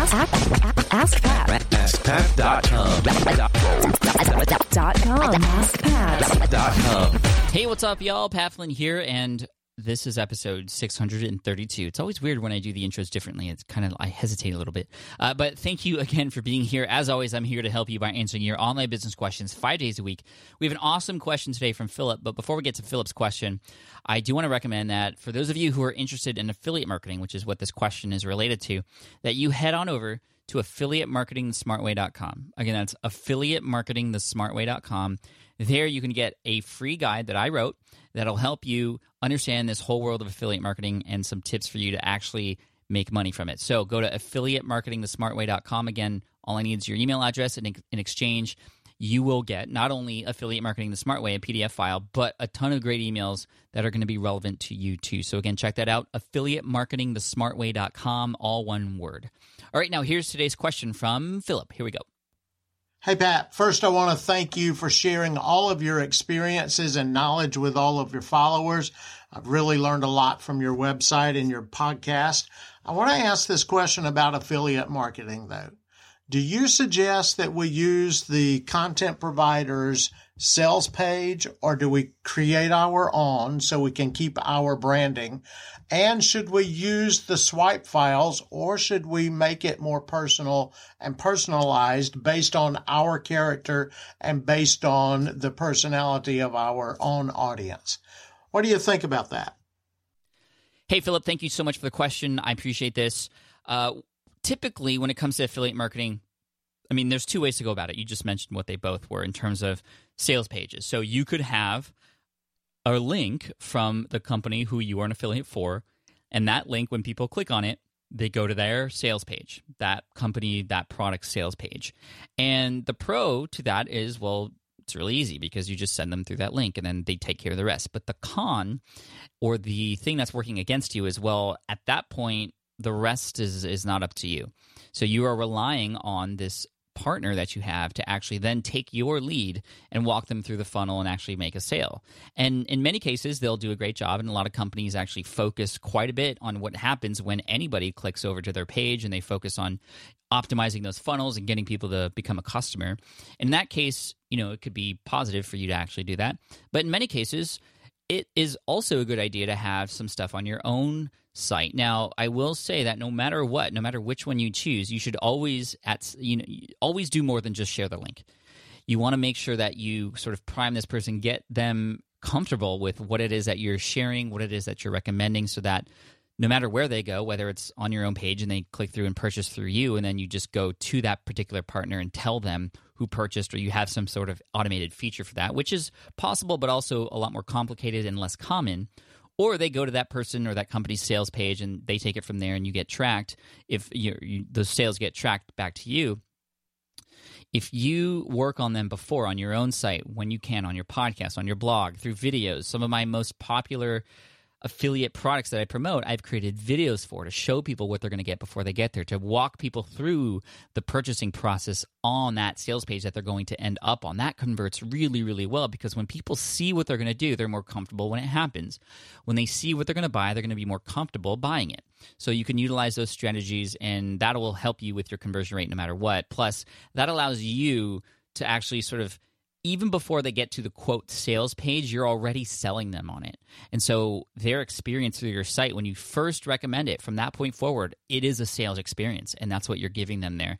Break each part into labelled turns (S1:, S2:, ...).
S1: Ask, ask, ask Pat.
S2: AskPat.com.
S1: Dot com. Ask Pat.
S2: Dot com.
S3: Hey, what's up, y'all? Pat Flynn here, and this is episode 632. It's always weird when I do the intros differently. It's kind of, I hesitate a little bit. Uh, but thank you again for being here. As always, I'm here to help you by answering your online business questions five days a week. We have an awesome question today from Philip. But before we get to Philip's question, I do want to recommend that for those of you who are interested in affiliate marketing, which is what this question is related to, that you head on over to affiliatemarketingthesmartway.com. Again, that's affiliatemarketingthesmartway.com. There you can get a free guide that I wrote that'll help you understand this whole world of affiliate marketing and some tips for you to actually make money from it. So go to affiliatemarketingthesmartway.com. Again, all I need is your email address, and in, in exchange, you will get not only affiliate marketing the smart way, a PDF file, but a ton of great emails that are going to be relevant to you too. So again, check that out, affiliatemarketingthesmartway.com, all one word. All right, now here's today's question from Philip. Here we go.
S4: Hey, Pat. First, I want to thank you for sharing all of your experiences and knowledge with all of your followers. I've really learned a lot from your website and your podcast. I want to ask this question about affiliate marketing, though. Do you suggest that we use the content provider's sales page or do we create our own so we can keep our branding? And should we use the swipe files or should we make it more personal and personalized based on our character and based on the personality of our own audience? What do you think about that?
S3: Hey, Philip, thank you so much for the question. I appreciate this. Uh, typically, when it comes to affiliate marketing, I mean, there's two ways to go about it. You just mentioned what they both were in terms of sales pages. So you could have a link from the company who you are an affiliate for, and that link, when people click on it, they go to their sales page, that company, that product sales page. And the pro to that is, well, it's really easy because you just send them through that link and then they take care of the rest. But the con or the thing that's working against you is, well, at that point, the rest is is not up to you. So you are relying on this partner that you have to actually then take your lead and walk them through the funnel and actually make a sale. And in many cases, they'll do a great job. And a lot of companies actually focus quite a bit on what happens when anybody clicks over to their page and they focus on optimizing those funnels and getting people to become a customer. In that case, you know, it could be positive for you to actually do that. But in many cases, it is also a good idea to have some stuff on your own site. Now, I will say that no matter what, no matter which one you choose, you should always at you know always do more than just share the link. You want to make sure that you sort of prime this person, get them comfortable with what it is that you're sharing, what it is that you're recommending so that no matter where they go, whether it's on your own page and they click through and purchase through you, and then you just go to that particular partner and tell them who purchased, or you have some sort of automated feature for that, which is possible, but also a lot more complicated and less common. Or they go to that person or that company's sales page and they take it from there and you get tracked. If you, you, those sales get tracked back to you, if you work on them before on your own site, when you can, on your podcast, on your blog, through videos, some of my most popular affiliate products that I promote, I've created videos for to show people what they're going to get before they get there, to walk people through the purchasing process on that sales page that they're going to end up on. That converts really, really well because when people see what they're going to do, they're more comfortable when it happens. When they see what they're going to buy, they're going to be more comfortable buying it. So you can utilize those strategies and that will help you with your conversion rate no matter what. Plus, that allows you to actually sort of even before they get to the quote sales page, you're already selling them on it. And so their experience through your site, when you first recommend it from that point forward, it is a sales experience. And that's what you're giving them there.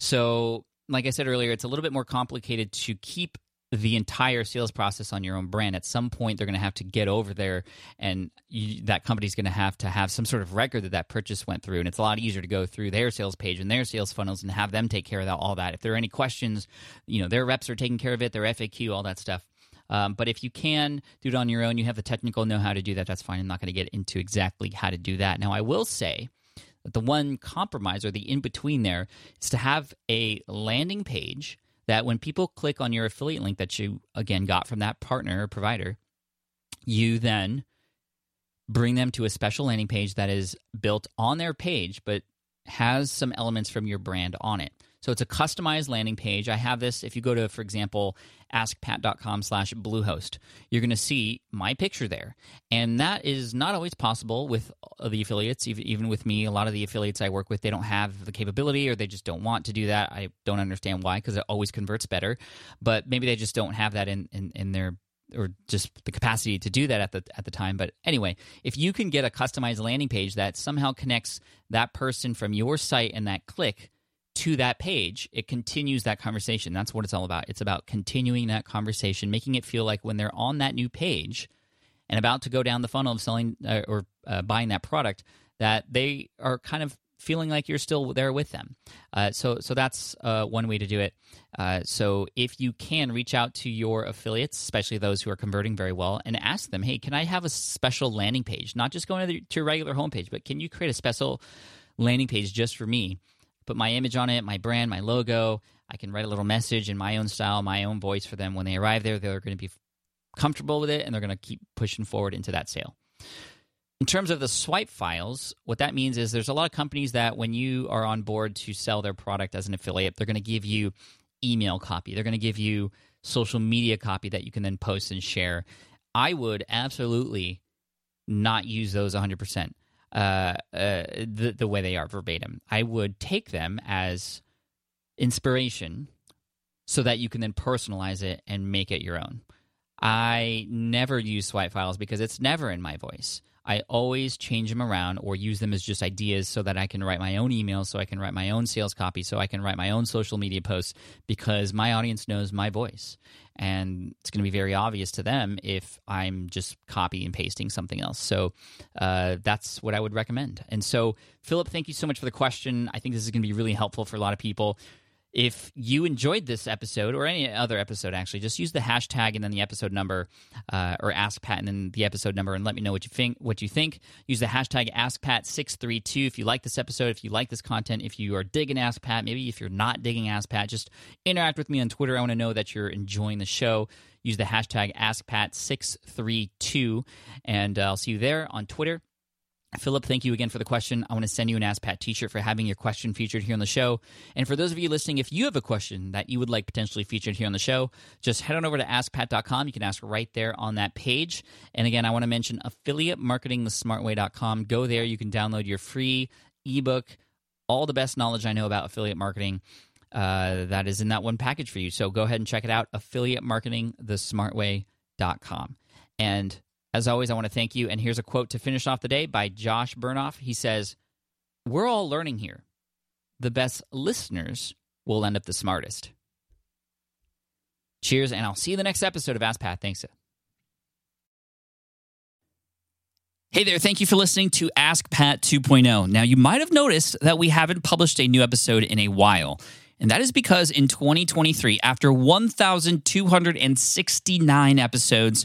S3: So, like I said earlier, it's a little bit more complicated to keep the entire sales process on your own brand. At some point, they're going to have to get over there, and you, that company's going to have to have some sort of record that that purchase went through. And it's a lot easier to go through their sales page and their sales funnels and have them take care of that, all that. If there are any questions, you know, their reps are taking care of it, their FAQ, all that stuff. Um, but if you can do it on your own, you have the technical know how to do that, that's fine. I'm not going to get into exactly how to do that. Now, I will say that the one compromise or the in between there is to have a landing page that when people click on your affiliate link that you again got from that partner or provider, you then bring them to a special landing page that is built on their page but has some elements from your brand on it. So it's a customized landing page. I have this. If you go to, for example, askpat.com slash bluehost, you're going to see my picture there. And that is not always possible with the affiliates, even with me. A lot of the affiliates I work with, they don't have the capability or they just don't want to do that. I don't understand why because it always converts better. But maybe they just don't have that in, in, in their or just the capacity to do that at the at the time. But anyway, if you can get a customized landing page that somehow connects that person from your site and that click to that page, it continues that conversation. That's what it's all about. It's about continuing that conversation, making it feel like when they're on that new page and about to go down the funnel of selling uh, or uh, buying that product, that they are kind of feeling like you're still there with them. Uh, so, so that's uh, one way to do it. Uh, so, if you can reach out to your affiliates, especially those who are converting very well, and ask them, "Hey, can I have a special landing page? Not just going to, the, to your regular homepage, but can you create a special landing page just for me? Put my image on it, my brand, my logo. I can write a little message in my own style, my own voice for them. When they arrive there, they're going to be comfortable with it, and they're going to keep pushing forward into that sale." In terms of the swipe files, what that means is there's a lot of companies that when you are on board to sell their product as an affiliate, they're going to give you email copy. They're going to give you social media copy that you can then post and share. I would absolutely not use those 100% uh, uh, the, the way they are verbatim. I would take them as inspiration so that you can then personalize it and make it your own. I never use swipe files because it's never in my voice. I always change them around or use them as just ideas so that I can write my own emails, so I can write my own sales copy, so I can write my own social media posts because my audience knows my voice. And it's going to be very obvious to them if I'm just copy and pasting something else. So uh, that's what I would recommend. And so, Philip, thank you so much for the question. I think this is going to be really helpful for a lot of people. If you enjoyed this episode or any other episode, actually, just use the hashtag and then the episode number, uh, or Ask Pat and then the episode number, and let me know what you think. What you think? Use the hashtag AskPat632 if you like this episode, if you like this content, if you are digging Ask Pat, maybe if you're not digging Ask Pat, just interact with me on Twitter. I want to know that you're enjoying the show. Use the hashtag AskPat632, and uh, I'll see you there on Twitter. Philip, thank you again for the question. I want to send you an Ask Pat t shirt for having your question featured here on the show. And for those of you listening, if you have a question that you would like potentially featured here on the show, just head on over to askpat.com. You can ask right there on that page. And again, I want to mention affiliate marketing the smart way.com. Go there. You can download your free ebook, all the best knowledge I know about affiliate marketing. Uh, that is in that one package for you. So go ahead and check it out affiliate marketing the smart way.com. And as always, I want to thank you. And here's a quote to finish off the day by Josh Bernoff. He says, We're all learning here. The best listeners will end up the smartest. Cheers, and I'll see you the next episode of Ask Pat. Thanks. Hey there, thank you for listening to Ask Pat 2.0. Now, you might have noticed that we haven't published a new episode in a while. And that is because in 2023, after 1,269 episodes,